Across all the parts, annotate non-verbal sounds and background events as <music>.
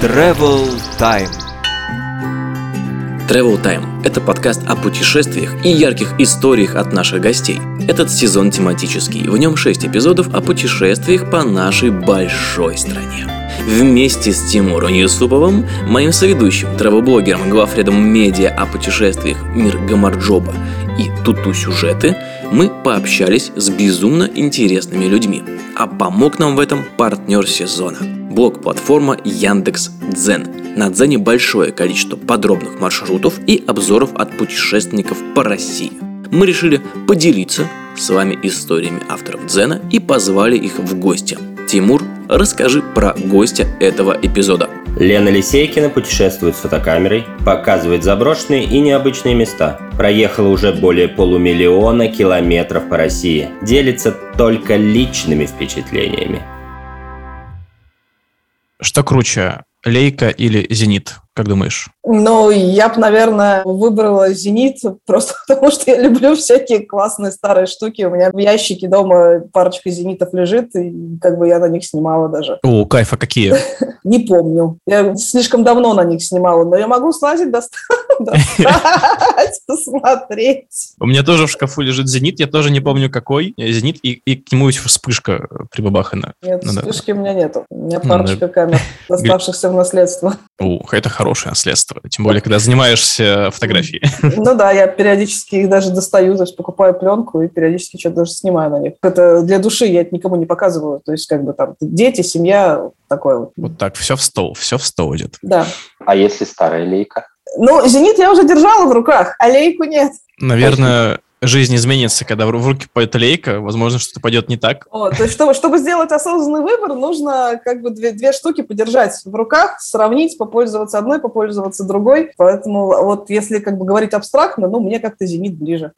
Travel Time. Travel Time – это подкаст о путешествиях и ярких историях от наших гостей. Этот сезон тематический, в нем 6 эпизодов о путешествиях по нашей большой стране. Вместе с Тимуром Юсуповым, моим соведущим, травоблогером, главредом медиа о путешествиях «Мир Гамарджоба» и «Туту сюжеты», мы пообщались с безумно интересными людьми. А помог нам в этом партнер сезона – блог-платформа Яндекс Дзен. На Дзене большое количество подробных маршрутов и обзоров от путешественников по России. Мы решили поделиться с вами историями авторов Дзена и позвали их в гости. Тимур, расскажи про гостя этого эпизода. Лена Лисейкина путешествует с фотокамерой, показывает заброшенные и необычные места. Проехала уже более полумиллиона километров по России. Делится только личными впечатлениями. Что круче, Лейка или Зенит? Как думаешь? Ну, я бы, наверное, выбрала «Зенит», просто <laughs> потому что я люблю всякие классные старые штуки. У меня в ящике дома парочка «Зенитов» лежит, и как бы я на них снимала даже. О, кайфа какие? <laughs> Не помню. Я слишком давно на них снимала, но я могу слазить, <laughs> достать, посмотреть. У меня тоже в шкафу лежит «Зенит», я тоже не помню какой. «Зенит» и, к нему еще вспышка прибабахана. Нет, вспышки у меня нету. У меня парочка камер, доставшихся в наследство. Ух, это хорошее наследство. Тем более, когда занимаешься фотографией. Ну да, я периодически их даже достаю, то есть покупаю пленку и периодически что-то даже снимаю на них. Это для души, я это никому не показываю. То есть как бы там дети, семья, такое вот. Вот так, все в стол, все в стол идет. Да. А если старая лейка? Ну, «Зенит» я уже держала в руках, а лейку нет. Наверное, жизнь изменится, когда в руки пойдет лейка, возможно, что-то пойдет не так. О, то есть, чтобы, чтобы сделать осознанный выбор, нужно как бы две, две штуки подержать в руках, сравнить, попользоваться одной, попользоваться другой. Поэтому вот если как бы говорить абстрактно, ну, мне как-то «Зенит» ближе.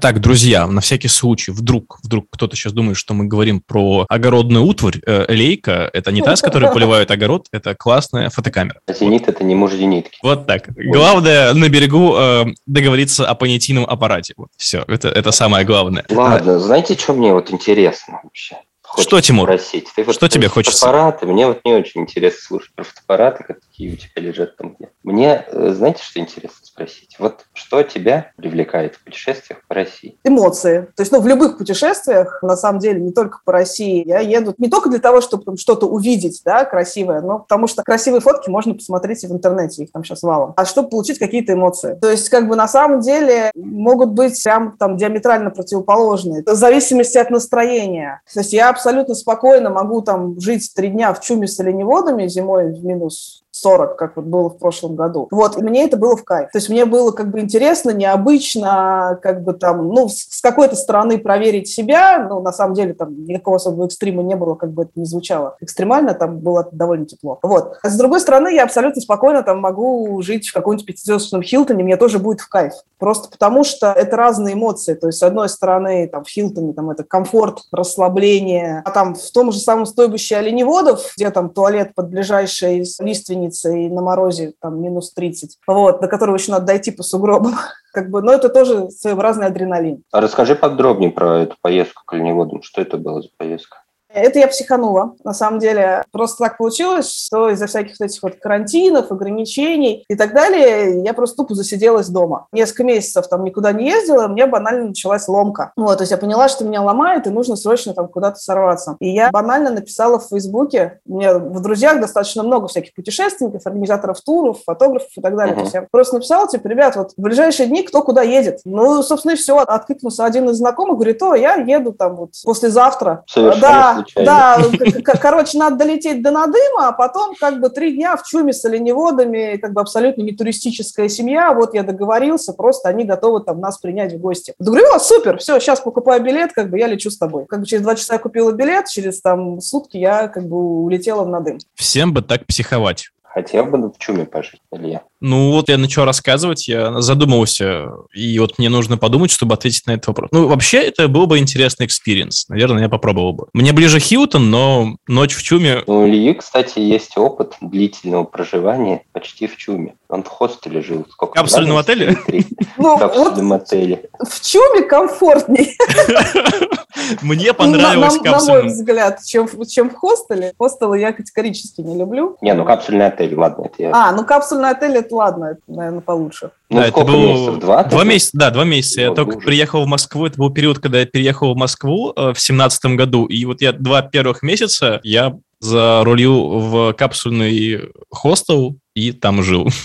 Так, друзья, на всякий случай, вдруг, вдруг кто-то сейчас думает, что мы говорим про огородную утварь, э, лейка – это не та, с которой поливают огород, это классная фотокамера. А «Зенит» – это не муж «Зенитки». Вот так. Главное на берегу э, договориться о понятийном аппарате. Вот, все. Это, это самое главное. Ладно, знаете, что мне вот интересно вообще? Хочется что, Тимур? Спросить. Ты вот что тебе хочется? Фотоаппараты. Мне вот не очень интересно слушать про фотоаппараты, какие у тебя лежат там где. Мне, э, знаете, что интересно спросить? Вот что тебя привлекает в путешествиях по России? Эмоции. То есть, ну, в любых путешествиях, на самом деле, не только по России, я еду не только для того, чтобы что-то увидеть, да, красивое, но потому что красивые фотки можно посмотреть и в интернете, их там сейчас валом, а чтобы получить какие-то эмоции. То есть, как бы на самом деле могут быть прям там диаметрально противоположные, в зависимости от настроения. То есть я абсолютно спокойно могу там жить три дня в чуме с оленеводами зимой в минус 40, как вот было в прошлом году. Вот, и мне это было в кайф. То есть мне было как бы интересно, необычно, как бы там, ну, с какой-то стороны проверить себя, ну, на самом деле там никакого особого экстрима не было, как бы это ни звучало. Экстремально там было довольно тепло. Вот. А с другой стороны, я абсолютно спокойно там могу жить в каком-нибудь пятизвездочном Хилтоне, мне тоже будет в кайф. Просто потому что это разные эмоции. То есть, с одной стороны, там, в Хилтоне там это комфорт, расслабление, а там в том же самом стойбище оленеводов, где там туалет под ближайшей лиственницей и на морозе там минус 30, вот, до которого еще надо дойти по сугробам. <laughs> Как бы, но это тоже своеобразный адреналин. А расскажи подробнее про эту поездку к оленеводам. Что это было за поездка? Это я психанула. На самом деле, просто так получилось, что из-за всяких вот этих вот карантинов, ограничений и так далее, я просто тупо засиделась дома. Несколько месяцев там никуда не ездила, у меня банально началась ломка. Вот, то есть я поняла, что меня ломает, и нужно срочно там куда-то сорваться. И я банально написала в Фейсбуке, у меня в друзьях достаточно много всяких путешественников, организаторов туров, фотографов и так далее. Uh-huh. То есть я просто написала, типа, ребят, вот в ближайшие дни кто куда едет. Ну, собственно, и все. Откликнулся один из знакомых, говорит, о, я еду там вот послезавтра. Совершенно да. Да, короче, надо долететь до Надыма, а потом как бы три дня в чуме с оленеводами, как бы абсолютно не туристическая семья, вот я договорился, просто они готовы там нас принять в гости. Говорю, о, супер, все, сейчас покупаю билет, как бы я лечу с тобой. Как бы через два часа я купила билет, через там сутки я как бы улетела в Надым. Всем бы так психовать. Хотел бы в чуме пожить, Илья. Ну вот я начал рассказывать, я задумался, и вот мне нужно подумать, чтобы ответить на этот вопрос. Ну вообще это был бы интересный experience, наверное, я попробовал бы. Мне ближе Хилтон, но ночь в чуме... У Ильи, кстати, есть опыт длительного проживания почти в чуме. Он в хостеле жил. Сколько? В капсульном Два отеле? <laughs> Ну, В вот капсульном отеле. в чуме комфортнее, <laughs> Мне на, понравилось на- на мой взгляд, чем, в- чем в хостеле. Хостелы я категорически не люблю. Не, ну капсульный отель, ладно, это я. А, ну капсульный отель, это ладно, это, наверное, получше. Ну, Да, это было месяцев? Два? Два месяца, да, два месяца. Я только ужас. приехал в Москву. Это был период, когда я переехал в Москву э, в семнадцатом году. И вот я два первых месяца я зарулил в капсульный хостел и там жил. <laughs>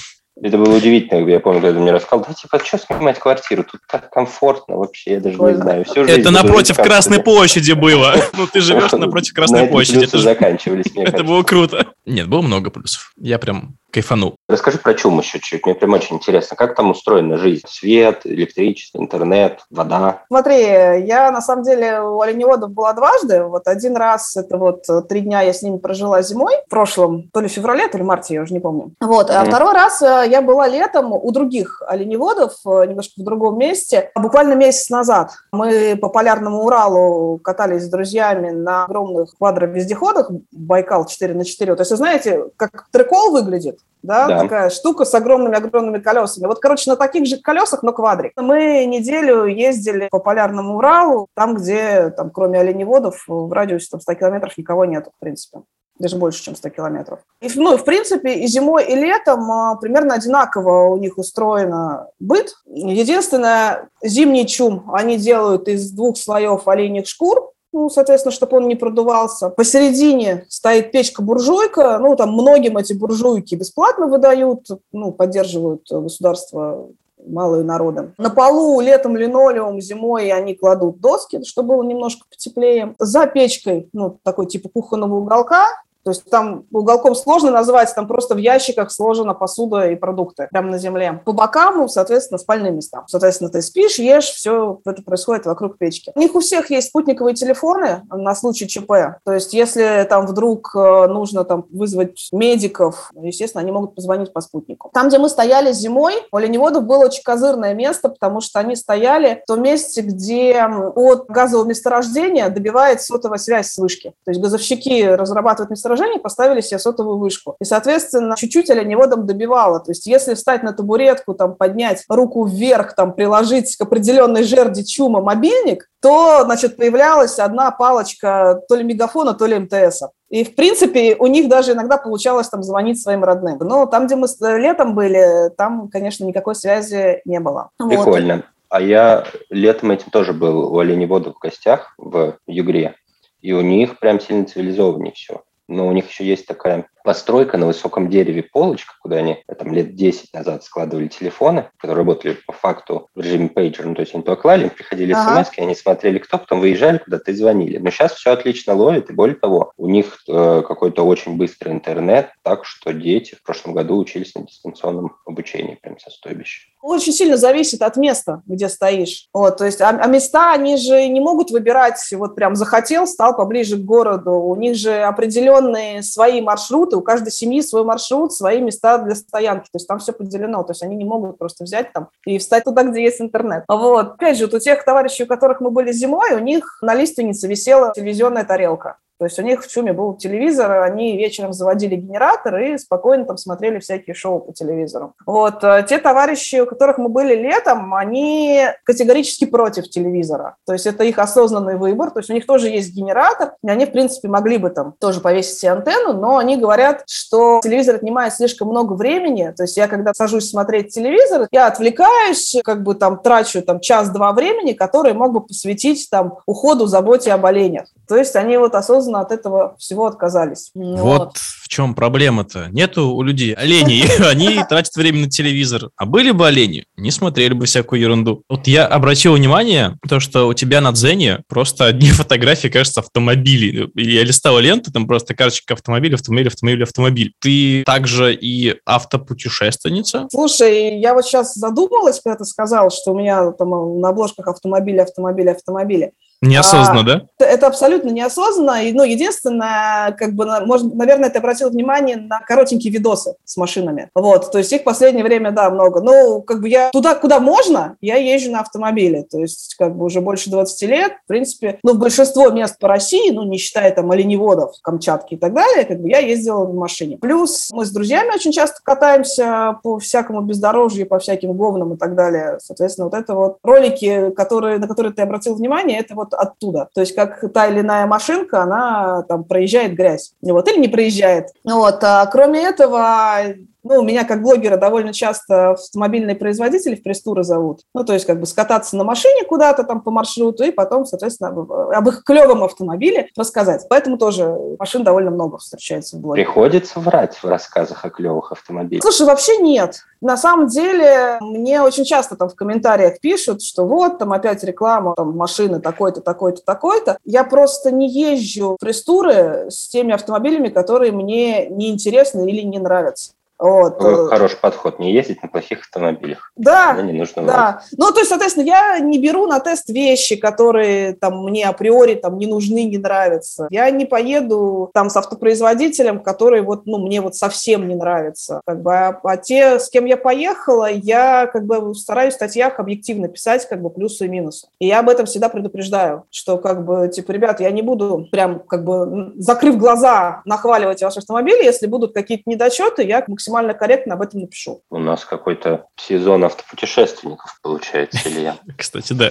Это было удивительно, я помню, когда ты мне рассказал, да, типа, что снимать квартиру? Тут так комфортно вообще, я даже не знаю. Всю жизнь Это буду <laughs> напротив. Красной площади было. Ну, ты живешь напротив Красной площади. Это заканчивались, мне <laughs> Это было круто. Нет, было много плюсов. Я прям кайфанул. Расскажи про чум еще чуть, мне прям очень интересно. Как там устроена жизнь? Свет, электричество, интернет, вода? Смотри, я на самом деле у оленеводов была дважды. Вот один раз, это вот э, три дня я с ними прожила зимой, в прошлом, то ли в феврале, то ли марте, я уже не помню. Вот, а второй раз э, я была летом у других оленеводов, э, немножко в другом месте, буквально месяц назад. Мы по полярному Уралу катались с друзьями на огромных квадровездеходах Байкал 4 на 4. То есть, вы знаете, как трекол выглядит? Да, Да. такая штука с огромными-огромными колесами. Вот, короче, на таких же колесах, но квадрик. Мы неделю ездили по полярному Уралу, там, где, там, кроме оленеводов, в радиусе там, 100 километров никого нету, в принципе. Даже больше, чем 100 километров. И, ну, в принципе, и зимой, и летом а, примерно одинаково у них устроено быт. Единственное, зимний чум они делают из двух слоев оленьих шкур, ну, соответственно, чтобы он не продувался. Посередине стоит печка-буржуйка, ну, там многим эти буржуйки бесплатно выдают, ну, поддерживают государство малые народы. На полу летом линолеум, зимой они кладут доски, чтобы было немножко потеплее. За печкой, ну, такой типа кухонного уголка, то есть там уголком сложно назвать, там просто в ящиках сложена посуда и продукты прямо на земле. По бокам, ну, соответственно, спальные места. Соответственно, ты спишь, ешь, все это происходит вокруг печки. У них у всех есть спутниковые телефоны на случай ЧП. То есть если там вдруг э, нужно там вызвать медиков, естественно, они могут позвонить по спутнику. Там, где мы стояли зимой, у оленеводов было очень козырное место, потому что они стояли в том месте, где от газового месторождения добивает сотовая связь с вышки. То есть газовщики разрабатывают месторождение, поставили себе сотовую вышку. И, соответственно, чуть-чуть оленеводом добивало. То есть если встать на табуретку, там, поднять руку вверх, там, приложить к определенной жерди чума мобильник, то, значит, появлялась одна палочка то ли мегафона, то ли МТСа. И, в принципе, у них даже иногда получалось там звонить своим родным. Но там, где мы летом были, там, конечно, никакой связи не было. Вот. Прикольно. А я летом этим тоже был у оленеводов в гостях в Югре. И у них прям сильно цивилизованнее все. Но у них еще есть такая постройка на высоком дереве, полочка, куда они э, там лет 10 назад складывали телефоны, которые работали по факту в режиме пейджер. Ну, то есть они туда клали, им приходили Ага. смс, они смотрели, кто, потом выезжали куда-то и звонили. Но сейчас все отлично ловит, и более того, у них э, какой-то очень быстрый интернет, так что дети в прошлом году учились на дистанционном обучении прям со стойбища. Очень сильно зависит от места, где стоишь. Вот, то есть, а, а места, они же не могут выбирать, вот прям захотел, стал поближе к городу. У них же определенные свои маршруты, у каждой семьи свой маршрут, свои места для стоянки. То есть там все поделено. То есть они не могут просто взять там и встать туда, где есть интернет. Вот. Опять же, вот у тех товарищей, у которых мы были зимой, у них на лиственнице висела телевизионная тарелка. То есть у них в чуме был телевизор, они вечером заводили генератор и спокойно там смотрели всякие шоу по телевизору. Вот. э, Те товарищи, у которых мы были летом, они категорически против телевизора. То есть это их осознанный выбор. То есть у них тоже есть генератор, и они, в принципе, могли бы там тоже повесить себе антенну, но они говорят, что телевизор отнимает слишком много времени. То есть я, когда сажусь смотреть телевизор, я отвлекаюсь, как бы там трачу там час-два времени, которые мог бы посвятить там уходу, заботе об оленях. То есть они вот осознанно от этого всего отказались. Вот в чем проблема-то. Нету у людей оленей, <laughs> они тратят время на телевизор. А были бы олени, не смотрели бы всякую ерунду. Вот я обратил внимание, то, что у тебя на Дзене просто одни <laughs> фотографии, кажется, автомобилей. Я листал ленту, там просто карточка автомобиля, автомобиль, автомобиль, автомобиль. Ты также и автопутешественница? Слушай, я вот сейчас задумалась, когда ты сказал, что у меня там на обложках автомобили, автомобили, автомобили. Неосознанно, А, да? Это- Это абсолютно неосознанно. И, ну, единственное, как бы, может, наверное, ты обратил внимание на коротенькие видосы с машинами. Вот, то есть их в последнее время, да, много. Ну, как бы я туда, куда можно, я езжу на автомобиле. То есть, как бы уже больше 20 лет, в принципе, ну, в большинство мест по России, ну, не считая там оленеводов, Камчатки и так далее, как бы я ездила на машине. Плюс мы с друзьями очень часто катаемся по всякому бездорожью, по всяким говнам и так далее. Соответственно, вот это вот ролики, которые, на которые ты обратил внимание, это вот оттуда. То есть как та или иная машинка, она там проезжает грязь. Вот, или не проезжает. Вот. А кроме этого, ну, меня как блогера довольно часто автомобильные производители в пресс-туры зовут. Ну, то есть как бы скататься на машине куда-то там по маршруту и потом, соответственно, об, об их клевом автомобиле рассказать. Поэтому тоже машин довольно много встречается в блоге. Приходится врать в рассказах о клевых автомобилях. Слушай, вообще нет. На самом деле, мне очень часто там в комментариях пишут, что вот, там опять реклама, там машины такой-то, такой-то, такой-то. Я просто не езжу в пресс-туры с теми автомобилями, которые мне неинтересны или не нравятся. Вот. Такой Хороший подход. Не ездить на плохих автомобилях. Да, не нужно врать. да. Ну, то есть, соответственно, я не беру на тест вещи, которые там мне априори там не нужны, не нравятся. Я не поеду там с автопроизводителем, который вот, ну, мне вот совсем не нравится. Как бы, а, а те, с кем я поехала, я как бы стараюсь в статьях объективно писать как бы плюсы и минусы. И я об этом всегда предупреждаю, что как бы, типа, ребят, я не буду прям как бы закрыв глаза нахваливать ваш автомобиль, если будут какие-то недочеты, я максимально корректно об этом напишу. У нас какой-то сезон автопутешественников получается, Илья. <laughs> Кстати, да.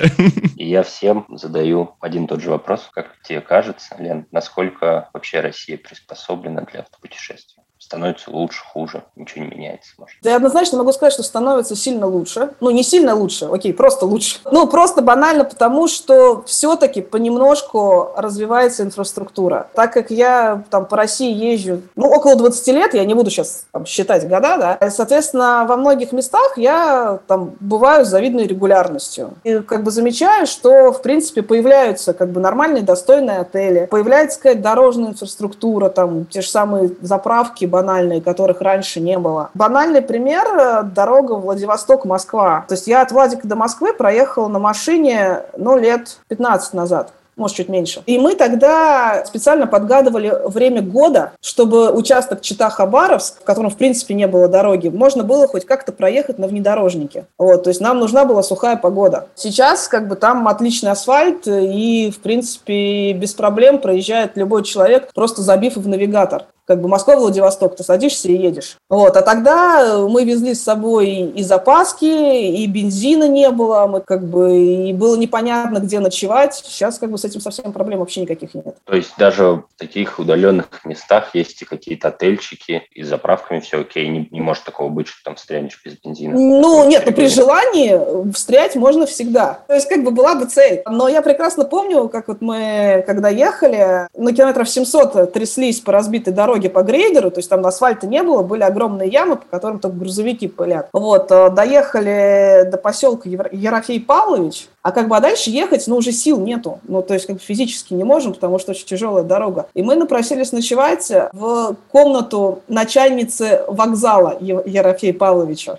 И я всем задаю один и тот же вопрос. Как тебе кажется, Лен, насколько вообще Россия приспособлена для автопутешествий? Становится лучше, хуже? Ничего не меняется, может? Да я однозначно могу сказать, что становится сильно лучше. Ну, не сильно лучше, окей, просто лучше. Ну, просто банально потому, что все-таки понемножку развивается инфраструктура. Так как я там по России езжу, ну, около 20 лет, я не буду сейчас там, считать года, да, соответственно, во многих местах я там бываю с завидной регулярностью. И как бы замечаю, что, в принципе, появляются как бы нормальные, достойные отели, появляется какая-то дорожная инфраструктура, там, те же самые заправки банальные, которых раньше не было. Банальный пример э, – дорога Владивосток-Москва. То есть я от Владика до Москвы проехала на машине, ну, лет 15 назад может, чуть меньше. И мы тогда специально подгадывали время года, чтобы участок Чита-Хабаровск, в котором, в принципе, не было дороги, можно было хоть как-то проехать на внедорожнике. Вот, то есть нам нужна была сухая погода. Сейчас, как бы, там отличный асфальт, и, в принципе, без проблем проезжает любой человек, просто забив в навигатор как бы Москва-Владивосток, ты садишься и едешь. Вот. А тогда мы везли с собой и запаски, и бензина не было, мы как бы, и было непонятно, где ночевать. Сейчас как бы с этим совсем проблем вообще никаких нет. То есть даже в таких удаленных местах есть и какие-то отельчики, и с заправками все окей. Не, не может такого быть, что там стрянешь без бензина. Ну, нет, ну при желании встрять можно всегда. То есть как бы была бы цель. Но я прекрасно помню, как вот мы, когда ехали, на километров 700 тряслись по разбитой дороге по грейдеру, то есть там асфальта не было, были огромные ямы, по которым только грузовики пылят. Вот, э, доехали до поселка Ерофей Павлович, а как бы а дальше ехать, ну, уже сил нету. Ну, то есть как бы физически не можем, потому что очень тяжелая дорога. И мы напросились ночевать в комнату начальницы вокзала Ерофея Павловича.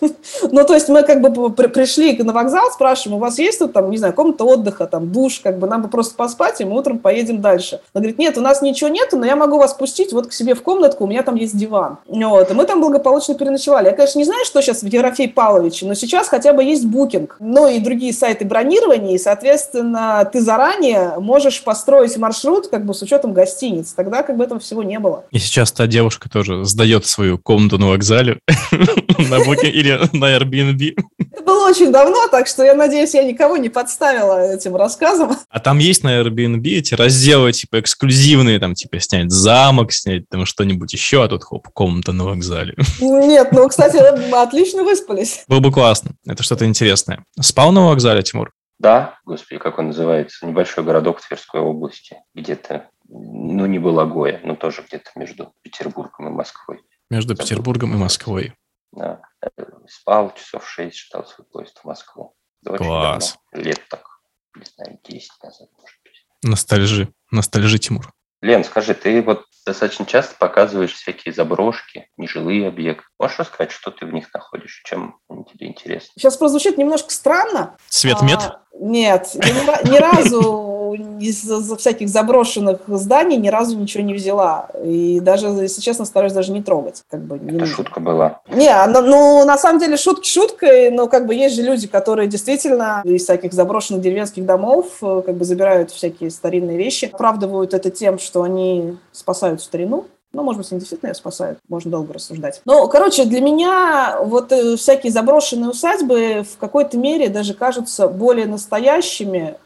<laughs> Ну, то есть мы как бы пришли на вокзал, спрашиваем, у вас есть там, не знаю, комната отдыха, там, душ, как бы нам бы просто поспать, и мы утром поедем дальше. Она говорит, нет, у нас ничего нету, но я могу вас пустить вот к себе в комнатку, у меня там есть диван. Вот, и мы там благополучно переночевали. Я, конечно, не знаю, что сейчас в Ерофей Павловиче, но сейчас хотя бы есть букинг, ну и другие сайты бронирования, и, соответственно, ты заранее можешь построить маршрут как бы с учетом гостиниц. Тогда как бы этого всего не было. И сейчас та девушка тоже сдает свою комнату на вокзале <laughs> на букинг или <laughs> на Airbnb. Это было очень давно, так что я надеюсь, я никого не подставила этим рассказом. А там есть на Airbnb эти разделы, типа, эксклюзивные, там, типа, снять замок, снять там что-нибудь еще, а тут, хоп, комната на вокзале. <laughs> Нет, ну, кстати, отлично выспались. Было бы классно. Это что-то интересное. Спал на вокзале, Тимур? Да, господи, как он называется? Небольшой городок в Тверской области. Где-то, ну, не Балагоя, но тоже где-то между Петербургом и Москвой. Между Петербургом и Москвой. Да. Спал часов шесть, ждал свой поезд в Москву. Это Класс. Лет так, не знаю, 10 назад, может быть. Ностальжи. Ностальжи, Тимур. Лен, скажи, ты вот достаточно часто показываешь всякие заброшки, нежилые объекты. Можешь рассказать, что ты в них находишь, чем они тебе интересны? Сейчас прозвучит немножко странно. Свет мед? А, нет, я ни, ни разу из всяких заброшенных зданий ни разу ничего не взяла. И даже, если честно, стараюсь даже не трогать. Как бы, не Это шутка была. Не, ну, ну, на самом деле шутки шуткой, но как бы есть же люди, которые действительно из всяких заброшенных деревенских домов э, как бы забирают всякие старинные вещи, оправдывают это тем, что они спасают старину. Ну, может быть, они действительно ее спасают, можно долго рассуждать. Ну, короче, для меня вот э, всякие заброшенные усадьбы в какой-то мере даже кажутся более настоящими,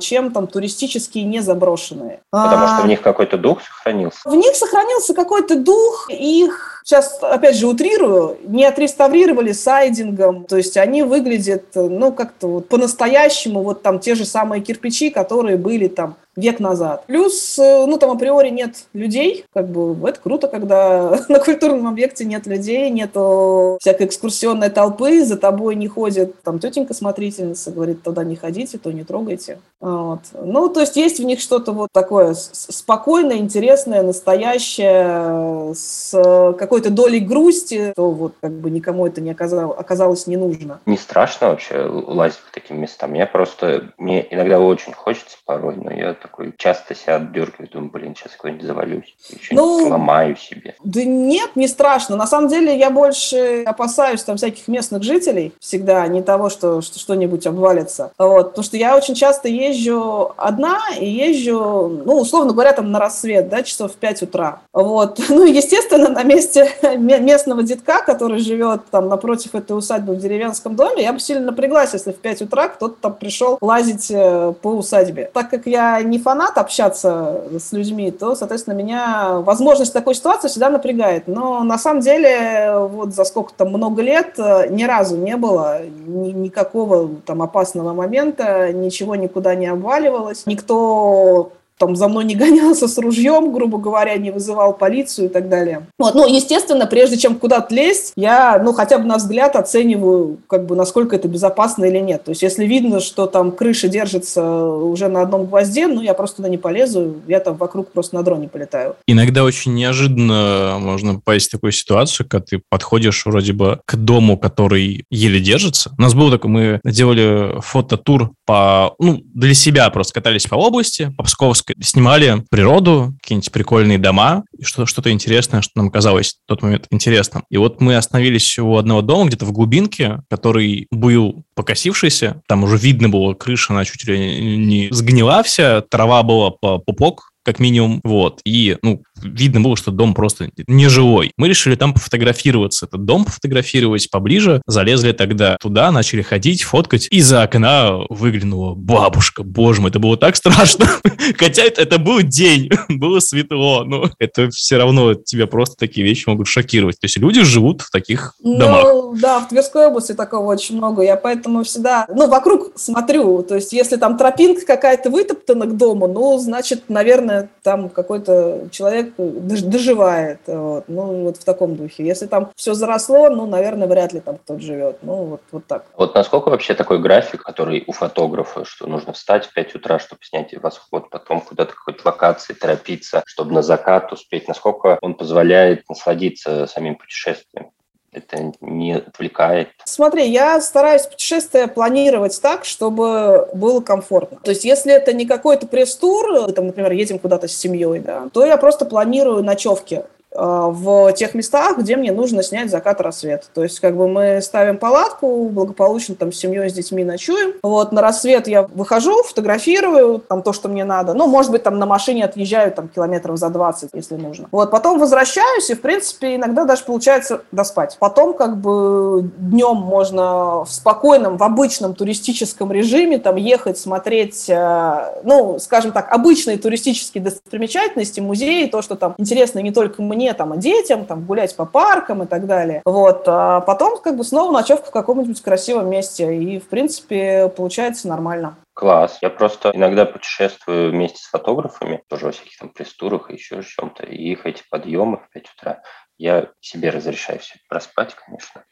чем там туристические не заброшенные. Потому А, что в них какой-то дух сохранился. в них сохранился какой-то дух, их, сейчас опять же утрирую, не отреставрировали сайдингом, то есть они выглядят, ну, как-то вот по-настоящему, вот там те же самые кирпичи, которые были там век назад. Плюс, э, ну, там априори нет людей, как бы это круто, когда <laughs> на культурном объекте нет людей, нету всякой экскурсионной толпы, за тобой не ходит там тетенька-смотрительница, говорит, туда не ходите, то не трогайте. Вот. Ну, то есть есть в них что-то вот такое спокойное, интересное, настоящее, с какой-то долей грусти, то вот как бы никому это не оказалось, оказалось не нужно. Не страшно вообще лазить по таким местам? Я просто, мне иногда очень хочется порой, но я такой часто себя отдергиваю, думаю, блин, сейчас куда-нибудь завалюсь, еще Ну, сломаю себе. Да нет, не страшно. На самом деле я больше опасаюсь там всяких местных жителей всегда, не того, что что-нибудь обвалится. Вот. Потому что я очень часто езжу одна и езжу, ну, условно говоря, там на рассвет, да, часов в 5 утра. Вот. <laughs> Ну, естественно, на месте ме- местного детка, который живет там напротив этой усадьбы в деревенском доме, я бы сильно напряглась, если в 5 утра кто-то там пришел лазить э, по усадьбе. Так как я не фанат общаться с людьми, то, соответственно, меня возможность такой ситуации всегда напрягает. Но на самом деле, вот за сколько там много лет э, ни разу не было ни- никакого там опасного момента, ничего никуда не обваливалось, никто там за мной не <laughs> гонялся с ружьем, грубо говоря, не вызывал полицию и так далее. Вот, ну, естественно, прежде чем куда-то лезть, я, ну, хотя бы на взгляд оцениваю, как бы, насколько это безопасно или нет. То есть, если видно, что там крыша держится уже на одном гвозде, ну, я просто туда не полезу, я там вокруг просто на дроне полетаю. Иногда очень неожиданно можно попасть в такую ситуацию, когда ты подходишь вроде бы к дому, который еле держится. У нас было такое, мы делали фототур по, ну, для себя просто катались по области, по Псковской, снимали природу, какие-нибудь прикольные дома, что-то интересное, что нам казалось в тот момент интересным. И вот мы остановились у одного дома где-то в глубинке, который был покосившийся, там уже видно было, крыша, она чуть ли не сгнила вся, трава была по пупок, как минимум, вот, и, ну, видно было, что дом просто нежилой. Мы решили там пофотографироваться, этот дом пофотографировать поближе, залезли тогда туда, начали ходить, фоткать, из-за окна выглянула бабушка, боже мой, это было так страшно, <laughs> хотя это, это был день, <laughs> было светло, но это все равно тебя просто такие вещи могут шокировать, то есть люди живут в таких домах. Ну, да, в Тверской области такого очень много. Я поэтому всегда, ну, вокруг смотрю. То есть, если там тропинка какая-то вытоптана к дому, ну, значит, наверное, там какой-то человек дож- доживает. Вот. Ну, вот в таком духе. Если там все заросло, ну, наверное, вряд ли там кто-то живет. Ну, вот, вот так. Вот насколько вообще такой график, который у фотографа, что нужно встать в 5 утра, чтобы снять восход, потом куда-то какой-то локации торопиться, чтобы на закат успеть, насколько он позволяет насладиться самим путешествием? Это не отвлекает? Смотри, я стараюсь путешествия планировать так, чтобы было комфортно. То есть, если это не какой-то пресс-тур, там, например, едем куда-то с семьей, да, то я просто планирую ночевки в тех местах, где мне нужно снять закат рассвет. То есть, как бы мы ставим палатку, благополучно там с семьей, с детьми ночуем. Вот на рассвет я выхожу, фотографирую там то, что мне надо. Ну, может быть, там на машине отъезжаю там километров за 20, если нужно. Вот, потом возвращаюсь, и, в принципе, иногда даже получается доспать. Потом, как бы, днем можно в спокойном, в обычном туристическом режиме там ехать, смотреть, э, ну, скажем так, обычные туристические достопримечательности, музеи, то, что там интересно не только мне, там, а детям, там, гулять по паркам и так далее. Вот. А потом, как бы, снова ночевка в каком-нибудь красивом месте, и, в принципе, получается нормально. Класс. Я просто иногда путешествую вместе с фотографами, тоже во всяких там пресс-турах и еще чем-то, и их эти подъемы в 5 утра, я себе разрешаю все проспать, конечно,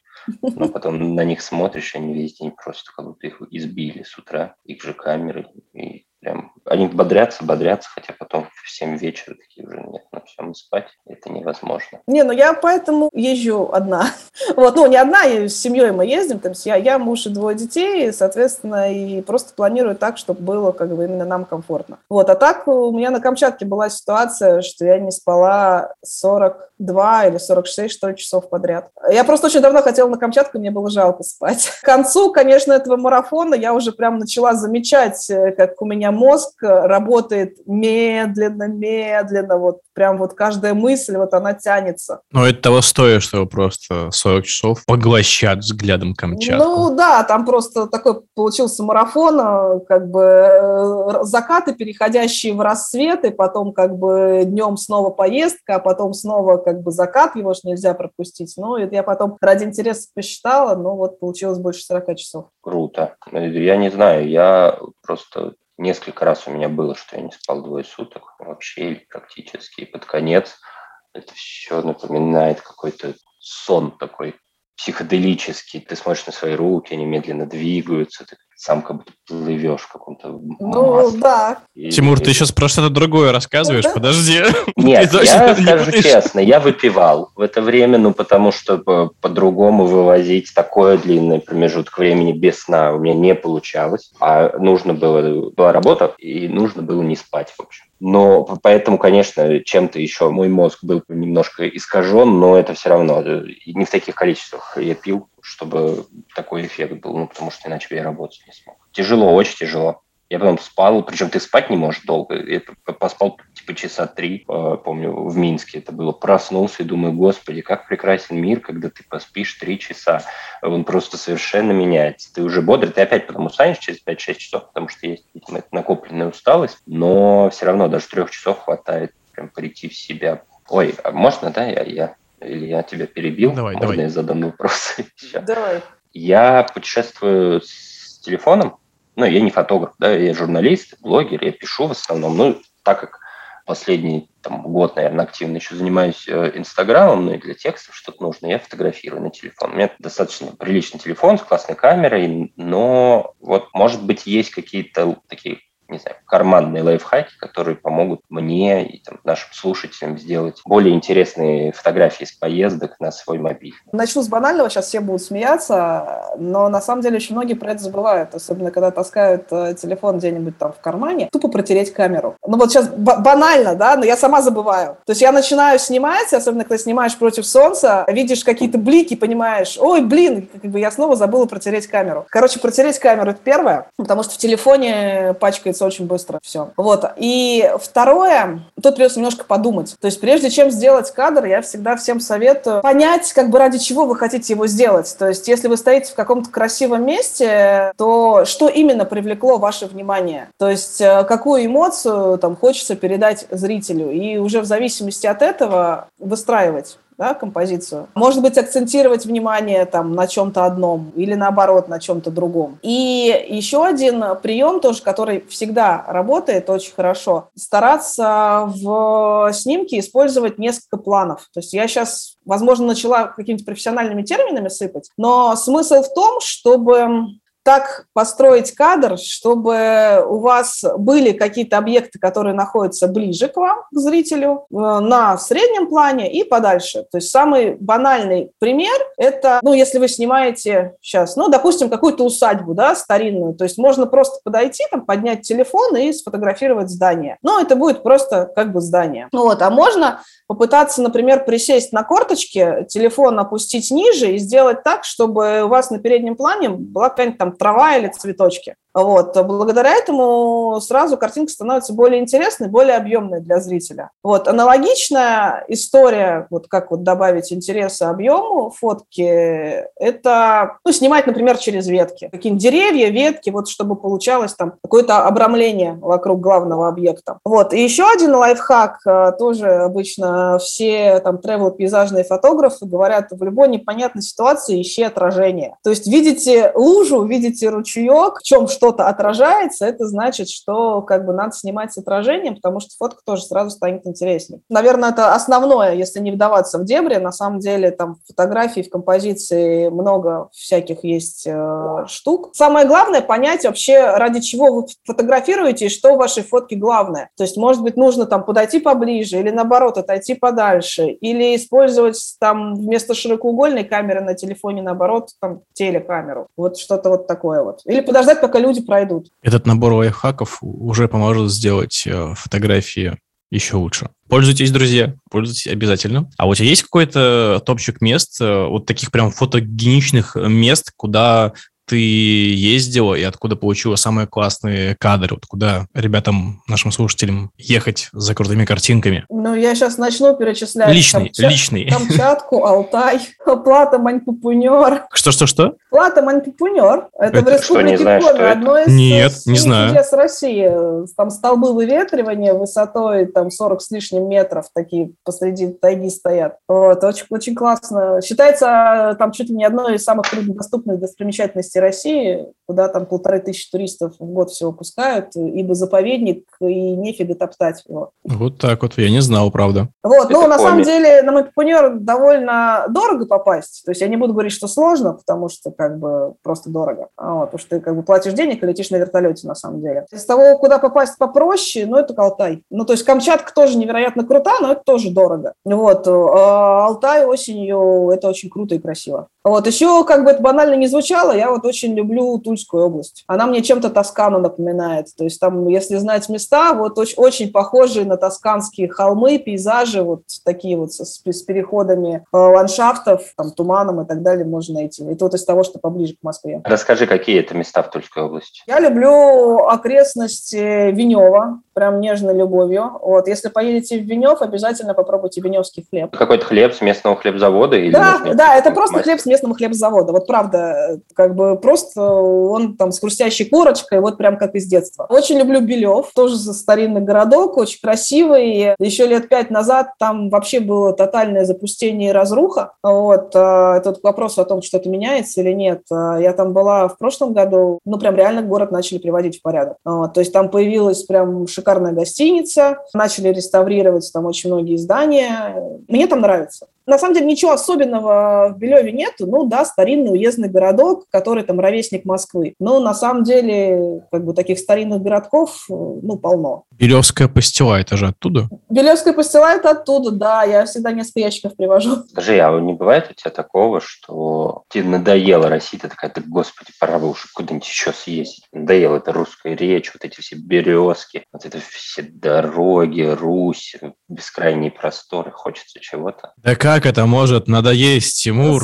но потом на них смотришь, они весь день просто как будто их избили с утра, их же камеры, и прям, они бодрятся, бодрятся, хотя потом в 7 вечера такие уже нет, ну все, мы спать, это невозможно. Не, ну я поэтому езжу одна. <laughs> Вот, ну не одна, я с семьей мы ездим, там я, я муж и двое детей, соответственно, и просто планирую так, чтобы было как бы именно нам комфортно. Вот, а так у меня на Камчатке была ситуация, что я не спала 42 или 46, что ли, часов подряд. Я просто очень давно хотела на Камчатку, мне было жалко спать. <laughs> К концу, конечно, этого марафона я уже прям начала замечать, э, как у меня мозг работает медленно, медленно, вот прям вот каждая мысль, вот она тянется. Но это того стоит, чтобы просто 40 часов поглощать взглядом Камчатку. Ну да, там просто такой получился марафон, э, как бы э, закаты, переходящие в рассветы, потом как бы днем снова поездка, а потом снова как бы закат, его же нельзя пропустить. Ну, это я потом ради интереса посчитала, ну вот получилось больше 40 часов. Круто. Я не знаю, я просто несколько раз у меня было, что я не спал двое суток вообще или практически. И под конец это все напоминает какой-то сон такой психоделический. Ты смотришь на свои руки, они медленно двигаются, ты сам как будто плывешь в каком-то Ну, масле. да. И- Тимур, и- ты сейчас про что-то другое рассказываешь? Да. Подожди. <laughs> Нет, я скажу честно, я выпивал в это время, ну, потому что по- по-другому вывозить такое длинный промежуток времени без сна у меня не получалось, а нужно было, была работа, и нужно было не спать, в общем. Но поэтому, конечно, чем-то еще мой мозг был немножко искажен, но это все равно э, не в таких количествах я пил, чтобы такой эффект был, ну, потому что иначе бы я работать не смог. Тяжело, очень тяжело. Я потом спал, причем ты спать не можешь долго. Я поспал типа часа три, э, помню, в Минске это было. Проснулся и думаю, господи, как прекрасен мир, когда ты поспишь три часа. Он просто совершенно меняется. Ты уже бодрый, ты опять потом устанешь через 5-6 часов, потому что есть, видимо, накопленная усталость, но все равно даже трех часов хватает прям прийти в себя. Ой, а можно, да, я, я или я тебя перебил? Давай, можно давай. я задам вопрос? <laughs> Давай. Я путешествую с телефоном. Ну, я не фотограф, да, я журналист, блогер, я пишу в основном. Ну, так как последний там, год, наверное, активно еще занимаюсь э, Инстаграмом, ну и для текстов что-то нужно, я фотографирую на телефон. У меня достаточно приличный телефон с классной камерой, но вот, может быть, есть какие-то такие не знаю, карманные лайфхаки, которые помогут мне и там, нашим слушателям сделать более интересные фотографии с поездок на свой мобиль. Начну с банального, сейчас все будут смеяться, но на самом деле очень многие про это забывают, особенно когда таскают э, телефон где-нибудь там в кармане, тупо протереть камеру. Ну вот сейчас ба- банально, да, но я сама забываю. То есть я начинаю снимать, особенно когда снимаешь против солнца, видишь какие-то блики, понимаешь, ой, блин, как бы я снова забыла протереть камеру. Короче, протереть камеру – это первое, потому что в телефоне пачкается очень быстро все. Вот. И второе, тут придется немножко подумать. То есть прежде чем сделать кадр, я всегда всем советую понять, как бы ради чего вы хотите его сделать. То есть если вы стоите в каком-то красивом месте, то что именно привлекло ваше внимание? То есть э, какую эмоцию там хочется передать зрителю? И уже в зависимости от этого выстраивать да, композицию. Может быть, акцентировать внимание там на чем-то одном или наоборот на чем-то другом. И еще один прием тоже, который всегда работает очень хорошо, стараться в снимке использовать несколько планов. То есть я сейчас, возможно, начала какими-то профессиональными терминами сыпать, но смысл в том, чтобы так построить кадр, чтобы у вас были какие-то объекты, которые находятся ближе к вам, к зрителю, э, на среднем плане и подальше. То есть самый банальный пример – это, ну, если вы снимаете сейчас, ну, допустим, какую-то усадьбу, да, старинную, то есть можно просто подойти, там, поднять телефон и сфотографировать здание. Ну, это будет просто как бы здание. Вот, а можно попытаться, например, присесть на корточки, телефон опустить ниже и сделать так, чтобы у вас на переднем плане была какая-нибудь там трава или цветочки. Вот. Благодаря этому сразу картинка становится более интересной, более объемной для зрителя. Вот. Аналогичная история, вот как вот добавить интереса объему фотки, это ну, снимать, например, через ветки. Какие-нибудь деревья, ветки, вот чтобы получалось там какое-то обрамление вокруг главного объекта. Вот. И еще один лайфхак, э, тоже обычно все там travel-пейзажные фотографы говорят, в любой непонятной ситуации ищи отражение. То есть видите лужу, видите ручеек, в чем что что-то отражается, это значит, что как бы надо снимать с отражением, потому что фотка тоже сразу станет интереснее. Наверное, это основное, если не вдаваться в дебри. На самом деле там фотографии, в композиции много всяких есть э, штук. Самое главное понять вообще, ради чего вы фотографируете и что в вашей фотке главное. То есть, может быть, нужно там подойти поближе или наоборот отойти подальше, или использовать там вместо широкоугольной камеры на телефоне, наоборот, там телекамеру. Вот что-то вот такое вот. Или подождать, пока люди пройдут. Этот набор лайфхаков уже поможет сделать э, фотографии еще лучше. Пользуйтесь, друзья, пользуйтесь обязательно. А у тебя есть какой-то топчик мест, э, вот таких прям фотогеничных мест, куда ты ездила и откуда получила самые классные кадры, вот куда ребятам, нашим слушателям ехать за крутыми картинками? Ну, я сейчас начну перечислять. Личный, Камчат- личный. Камчатку, Алтай, <laughs> Плата, Маньпупунер. Что-что-что? Плата, Маньпупунер. Это, в Это что, не Республике знаешь, что Коми, это? одно из Нет, из не знаю. чудес России. Там столбы выветривания высотой там 40 с лишним метров, такие посреди тайги стоят. Вот, очень, очень классно. Считается там чуть ли не одной из самых труднодоступных достопримечательностей России, куда там полторы тысячи туристов в год всего пускают, ибо заповедник, и нефига топтать его. Вот так вот, я не знал, правда. Вот, ну, на самом коми. деле, на Мапипунер довольно дорого попасть. То есть я не буду говорить, что сложно, потому что как бы просто дорого. А Вот, потому что ты как бы платишь денег и летишь на вертолете на самом деле. Из того, куда попасть попроще, ну, это Алтай. Ну, то есть Камчатка тоже невероятно крута, но это тоже дорого. Вот, а Алтай осенью, это очень круто и красиво. Вот, еще, как бы это банально не звучало, я вот очень люблю Тульскую область. Она мне чем-то Тоскану напоминает. То есть там, если знать места, вот очень, очень похожие на тосканские холмы, пейзажи, вот такие вот с, с переходами э, ландшафтов, там, туманом и так далее можно найти. Это вот из того, что поближе к Москве. Расскажи, какие это места в Тульской области? Я люблю окрестности Венева, прям нежной любовью. Вот, если поедете в Венев, обязательно попробуйте веневский хлеб. Какой-то хлеб с местного хлебзавода? Или Да, да, это просто хлеб с местного хлебзавода. Вот правда, э, как бы просто он там с хрустящей корочкой, вот прям как из детства. Очень люблю Белев, тоже старинный городок, очень красивый. Еще лет пять назад там вообще было тотальное запустение и разруха. Вот, а, это к вопросу о том, что-то меняется или нет. А, Я там была в прошлом году, ну прям реально город начали приводить в порядок. Вот, то есть там появилась прям шикарная гостиница, начали реставрировать там очень многие здания. Мне там нравится. На самом деле ничего особенного в Белеве нету. Ну да, старинный уездный городок, который там ровесник Москвы. Но на самом деле как бы таких старинных городков э, ну полно. Белевская пастила, это же оттуда? Белевская пастила это оттуда, да. Я всегда несколько ящиков привожу. Скажи, а не бывает у тебя такого, что тебе надоело Россия, ты такая, да господи, пора бы уже куда-нибудь еще съездить. Надоела эта русская речь, вот эти все березки, вот это все дороги, Русь, бескрайние просторы, хочется чего-то. Да как это может надоесть, Тимур?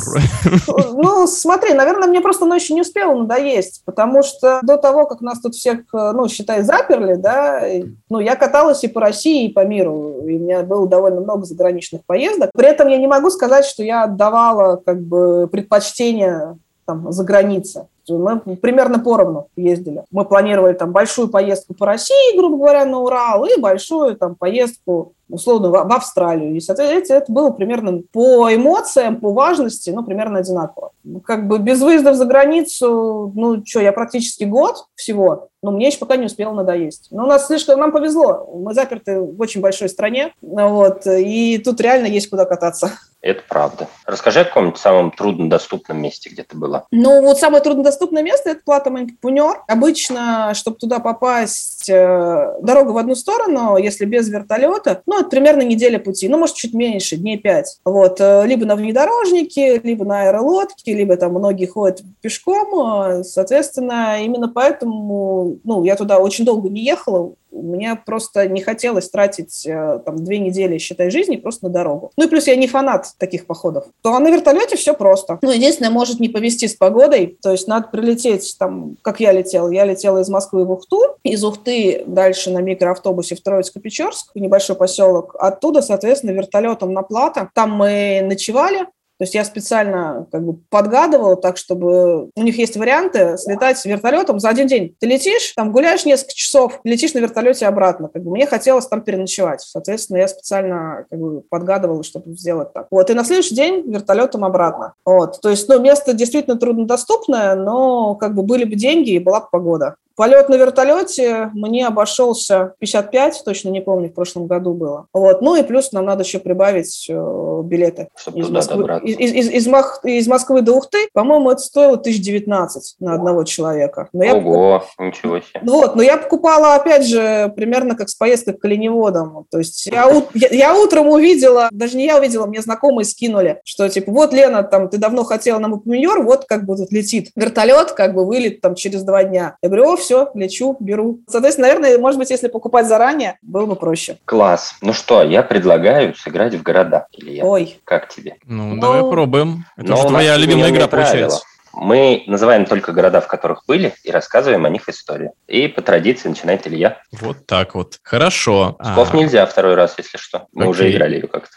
Ну, смотри, наверное, мне просто еще не успело надоесть, потому что до того, как нас тут всех, э, ну, считай, заперли, да, ну, я каталась и по России, и по миру, и у меня было довольно много заграничных поездок. При этом я не могу сказать, что я отдавала, как бы, предпочтение там, за границей. Мы примерно поровну ездили. Мы планировали там большую поездку по России, грубо говоря, на Урал, и большую там поездку условно в, Австралию. И, соответственно, это было примерно по эмоциям, по важности, ну, примерно одинаково. Как бы без выездов за границу, ну, что, я практически год всего, но мне еще пока не успела надоесть. Но у нас слишком, нам повезло, мы заперты в очень большой стране, вот, и тут реально есть куда кататься. Это правда. Расскажи о каком-нибудь самом труднодоступном месте, где ты была. Ну, вот самое труднодоступное место – это Плата Маньпунер. Обычно, чтобы туда попасть, э, дорога в одну сторону, если без вертолета, ну, это примерно неделя пути, ну, может, чуть меньше, дней пять. Вот, э, либо на внедорожнике, либо на аэролодке, либо там многие ходят пешком, э, соответственно, именно поэтому, ну, я туда очень долго не ехала, мне просто не хотелось тратить э, там две недели, считай, жизни просто на дорогу. Ну и плюс я не фанат таких походов. То а на вертолете все просто. Ну, единственное, может не повезти с погодой, то есть надо прилететь там, как я летела. Я летела из Москвы в Ухту, из Ухты дальше на микроавтобусе в Троицко-Печорск, небольшой поселок. Оттуда, соответственно, вертолетом на Плата. Там мы ночевали, то есть я специально как бы подгадывала так, чтобы... У них есть варианты слетать вертолетом за один день. Ты летишь, там гуляешь несколько часов, летишь на вертолете обратно. Как бы мне хотелось там переночевать. Соответственно, я специально как бы подгадывала, чтобы сделать так. Вот, и на следующий день вертолетом обратно. Вот, то есть, ну, место действительно труднодоступное, но как бы были бы деньги и была бы погода. Полет на вертолете мне обошелся 55, точно не помню, в прошлом году было. Вот. Ну и плюс нам надо еще прибавить э, билеты. Чтобы Из Москвы, из, из- из Мах- из Москвы до Ухты, по-моему, это стоило 1019 на одного человека. Но я, Ого, ничего себе. ну вот, но я покупала, опять же, примерно как с поездкой к оленеводам. То есть я, я, я утром увидела, даже не я увидела, мне знакомые скинули, что типа, вот, Лена, там, ты давно хотела на Мапминьор, вот как бы тут летит вертолет, как бы вылет там через два дня. Я говорю, о, все, лечу, беру. Соответственно, наверное, может быть, если покупать заранее, было бы проще. Класс. Ну что, я предлагаю сыграть в города. Илья, Ой, как тебе? Ну, Ну, давай пробуем. Это Но же у нас твоя любимая игра правила. получается. Мы называем только города, в которых были, и рассказываем о них историю. И по традиции начинает Илья. Вот так вот. Хорошо. Слов А, нельзя второй раз, если что. Мы уже окей. играли ее как-то.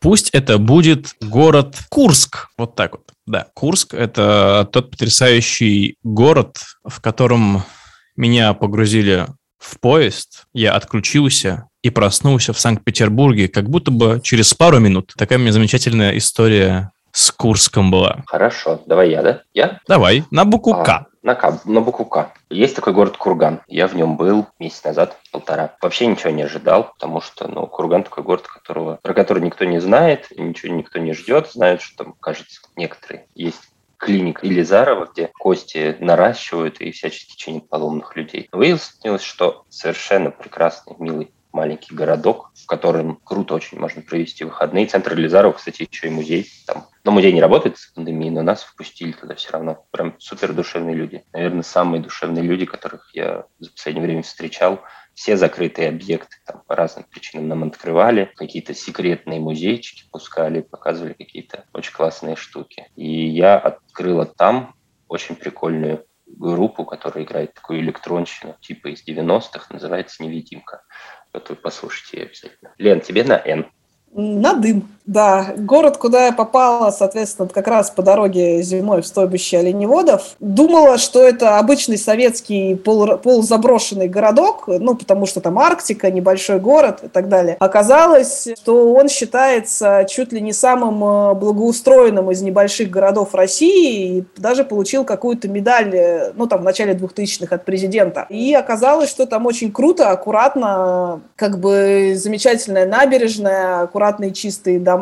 Пусть это будет город Курск. Вот так вот. Да, Курск – это тот потрясающий город, в котором меня погрузили в поезд, я отключился и проснулся в Санкт-Петербурге, как будто бы через пару минут. Такая у меня замечательная история с Курском была. Хорошо, давай я, да? Я? Давай, на букву А, К. На, К, на букву К. Есть такой город Курган. Я в нем был месяц назад, полтора. Вообще ничего не ожидал, потому что ну, Курган такой город, которого, про который никто не знает, ничего никто не ждет. Знают, что там, кажется, некоторые есть клиник Елизарова, где кости наращивают и всячески чинят поломных людей. Выяснилось, что совершенно прекрасный, милый маленький городок, в котором круто очень можно провести выходные. Центр Елизарова, кстати, еще и музей. Там. Но музей не работает с пандемией, но нас впустили туда все равно. Прям супер душевные люди. Наверное, самые душевные люди, которых я за последнее время встречал. Все закрытые объекты там, по разным причинам нам открывали, какие-то секретные музейчики пускали, показывали какие-то очень классные штуки. И я открыла там очень прикольную группу, которая играет такую электронщину, типа из 90-х, называется «Невидимка». Вот вы послушайте обязательно. Лен, тебе на «Н». На дым, да. Город, куда я попала, соответственно, как раз по дороге зимой в стойбище оленеводов. Думала, что это обычный советский полу- полузаброшенный городок, ну, потому что там Арктика, небольшой город и так далее. Оказалось, что он считается чуть ли не самым э, благоустроенным из небольших городов России и даже получил какую-то медаль, э, ну, там, в начале 2000-х от президента. И оказалось, что там очень круто, аккуратно, как бы замечательная набережная, аккуратные чистые дома,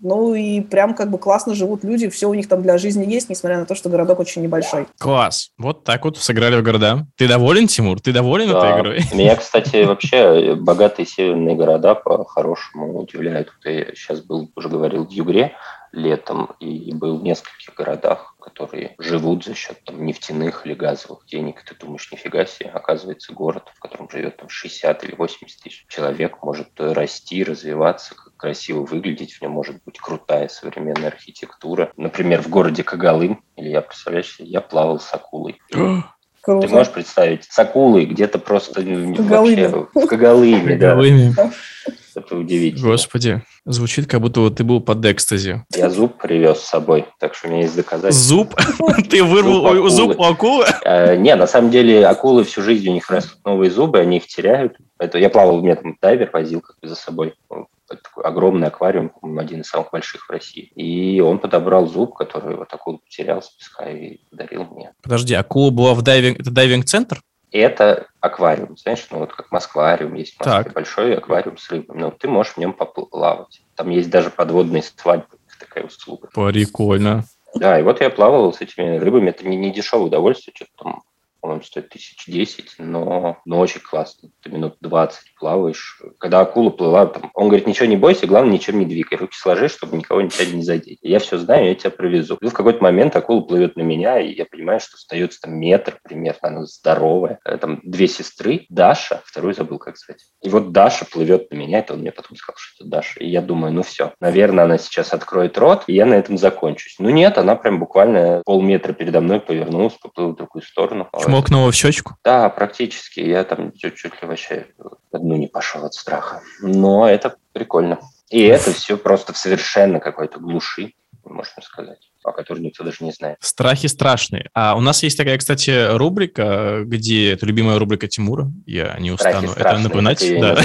ну и прям как бы классно живут люди, все у них там для жизни есть, несмотря на то, что городок очень небольшой. Класс. Вот так вот сыграли в города. Ты доволен, Тимур? Ты доволен этой Да. игрой? Меня, кстати, вообще богатые северные города по-хорошему удивляют. Я сейчас был, уже говорил, в Югре летом и был в нескольких городах, которые живут за счет там, нефтяных или газовых денег. Ты думаешь, нифига себе, оказывается, город, в котором живет там 60 или 80 тысяч человек, может э, расти, развиваться, как красиво выглядеть, в нем может быть крутая современная архитектура. Например, в городе Кагалым, или я, представляешь, я плавал с акулой. <gasps> Круто. Ты можешь представить, с акулой где-то просто Кагалыме. вообще в Кагалыме, да. Это удивительно. Господи, звучит, как будто вот ты был под экстази. Я зуб привез с собой, так что у меня есть доказательства. Зуб? <laughs> Ты вырвал Зуб акулы. зуб у акулы? Э, Не, на самом деле акулы всю жизнь у них растут новые зубы, они их теряют. Это я плавал, у меня там дайвер возил как бы за собой. Ну, такой огромный аквариум, один из самых больших в России. И он подобрал зуб, который вот акула потерял с песка и подарил мне. Подожди, акула была в дайвинг... Это дайвинг-центр? Это аквариум, знаешь, ну вот как Москвариум есть в Москве, Так. большой аквариум с рыбами, но ты можешь в нем поплавать. Там есть даже подводные свадьбы, такая услуга. Прикольно. Да, и вот я плавал с этими рыбами. Это не, не дешевое удовольствие, что-то там, по-моему, стоит тысяч десять, но, но очень классно. Ты минут 20 плаваешь. Когда акула плыла, там, он говорит, ничего не бойся, главное, ничем не двигай. Руки сложи, чтобы никого ничего не задеть. Я все знаю, я тебя провезу. И в какой-то момент акула плывет на меня, и я понимаю, что остается там метр примерно, она здоровая. Э, Там две сестры, Даша, вторую забыл, как звать. И вот Даша плывет на меня, это он мне потом сказал, что это Даша. И я думаю, ну все, наверное, она сейчас откроет рот, и я на этом закончусь. Ну нет, она прям буквально полметра передо мной повернулась, поплыла в другую сторону. Чмокнула в щечку. Да, практически. Я там чуть-чуть ли вообще по дну не пошел от страха. Но это прикольно. И это все просто в совершенно какой-то глуши, можно сказать. О которой никто даже не знает. Страхи страшные. А у нас есть такая, кстати, рубрика, где это любимая рубрика Тимура. Я не устану Страхи это напоминать. <laughs> Да.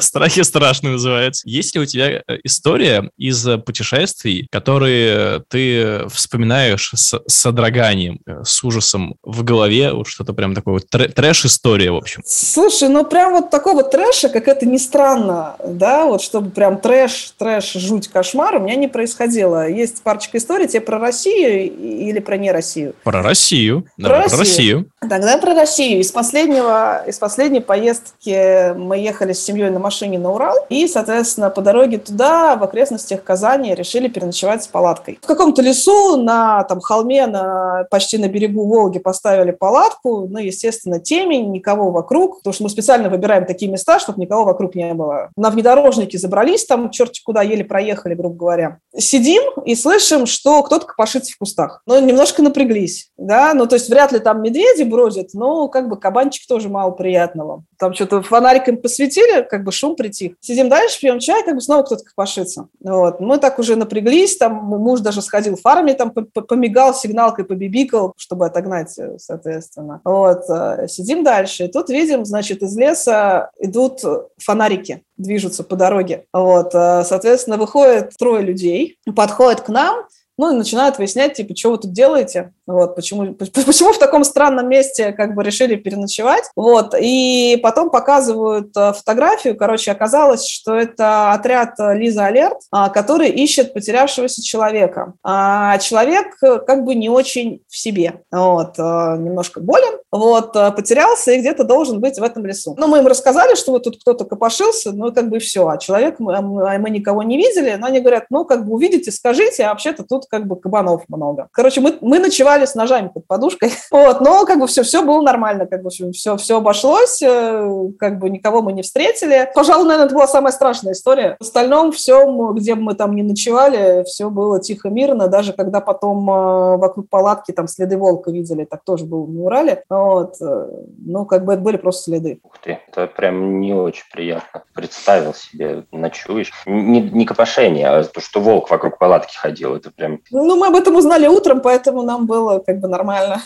Страхи страшные называется. Есть ли у тебя э, история из путешествий, которые ты вспоминаешь с содроганием, э, с ужасом в голове? Вот что-то прям такое вот тр- трэш-история, в общем. Слушай, ну прям вот такого трэша, как это ни странно, да, вот чтобы прям трэш, трэш, жуть, кошмар у меня не происходило. Есть парочка историй, тебе про Россию и- или про не Россию? Про Россию. Давай, про Россию. Россию. Тогда про Россию. Из, последнего, из последней поездки мы ехали с семьей на машине на Урал, и, соответственно, по дороге туда, в окрестностях Казани, решили переночевать с палаткой. В каком-то лесу на там, холме, на, почти на берегу Волги поставили палатку, ну, естественно, темень, никого вокруг, потому что мы специально выбираем такие места, чтобы никого вокруг не было. На внедорожнике забрались там, черти куда, еле проехали, грубо говоря. Сидим и слышим, что кто-то копошится в кустах. Ну, немножко напряглись, да, ну, то есть вряд ли там медведи бродят, но как бы кабанчик тоже мало приятного. Там что-то фонариком посветили, как бы шум притих. Сидим дальше, пьем чай, как бы снова кто-то копошится. Вот. Мы так уже напряглись, там муж даже сходил фарами, там по- по- помигал сигналкой, побибикал, чтобы отогнать, э, соответственно. Вот. э, Сидим дальше, и тут видим, значит, из леса идут фонарики, движутся по дороге. Вот. э, Соответственно, выходит трое людей, подходят к нам, ну, и начинают выяснять, типа, что вы тут делаете, вот, почему, <laughs> почему в таком странном месте, как бы, решили переночевать, вот, и потом показывают э, фотографию, короче, оказалось, что это отряд э, Лиза Алерт, а, который ищет потерявшегося человека, а человек, э, как бы, не очень в себе, вот, немножко болен, вот, э, потерялся и где-то должен быть в этом лесу. Ну, мы им рассказали, что вот тут кто-то копошился, ну, как бы, все, а человек, мы, мы мы никого не видели, но они говорят, ну, как бы, увидите, скажите, а вообще-то тут, как бы, кабанов много. Короче, мы, мы ночевали с ножами под подушкой, <laughs> вот, но, как бы, все, все было нормально, как бы, все, все обошлось, э, как бы, никого мы не встретили. Пожалуй, наверное, это была самая страшная история. В остальном всем, где бы мы там не ночевали, все было тихо, мирно, даже когда потом э, вокруг палатки там следы волка видели, так тоже было на Урале, вот, э, ну, как бы, это были просто следы. Ух ты, это прям не очень приятно. Представил себе, ночуешь. Не, не копошение, а то, что волк вокруг палатки ходил. Это прям, Ну, мы об этом узнали утром, поэтому нам было как бы нормально.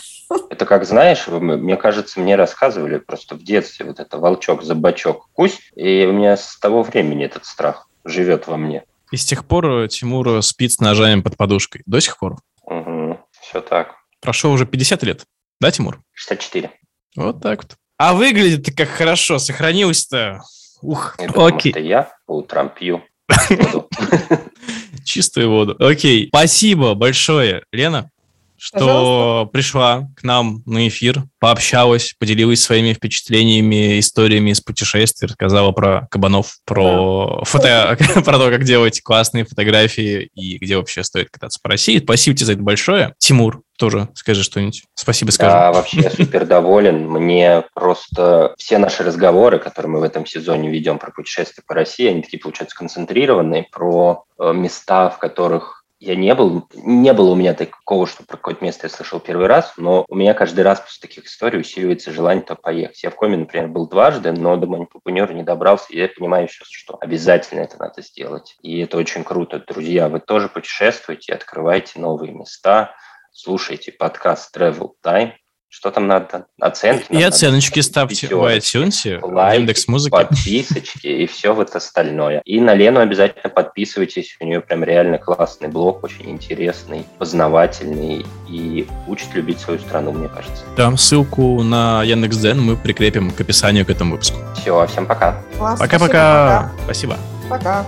это как, знаешь, мне кажется, мне рассказывали просто в детстве вот это волчок за бочок кусь, и у меня с того времени этот страх живет во мне. И с тех пор э, Тимур спит с ножами под подушкой. До сих пор. Угу, все так. Прошло уже 50 лет. Да, Тимур? 64. Вот так вот. А выглядит как хорошо, сохранилось-то. Ух, потому окей. что я по утрам пью <laughs> воду. Чистую воду. Окей. Спасибо большое, Лена, что Пожалуйста. пришла к нам на эфир, пообщалась, поделилась своими впечатлениями, историями из путешествий, рассказала про кабанов, про фото, <laughs> про то, как делать классные фотографии и где вообще стоит кататься по России. Спасибо тебе за это большое. Тимур, тоже скажи что-нибудь. Спасибо скажи. Да, вообще я супер доволен. Мне просто все наши разговоры, которые мы в этом сезоне ведем про путешествия по России, они такие, получаются, концентрированные, про э, места, в которых я не был. Не было у меня такого, что про какое-то место я слышал первый раз, но у меня каждый раз после таких историй усиливается желание туда поехать. Я в Коме, например, был дважды, но до Манипупунера не добрался, и я понимаю сейчас, что обязательно это надо сделать. И это очень круто. Друзья, вы тоже путешествуйте, открывайте новые места, слушайте подкаст Travel Time. Что там надо? Оценки? И надо оценочки ставить, ставьте в iTunes, лайки, Яндекс Музыки. подписочки и все вот остальное. И на Лену обязательно подписывайтесь. У нее прям реально классный блог, очень интересный, познавательный и учит любить свою страну, мне кажется. Там ссылку на Яндекс.Дзен мы прикрепим к описанию к этому выпуску. Все, всем пока. Пока-пока. спасибо, пока.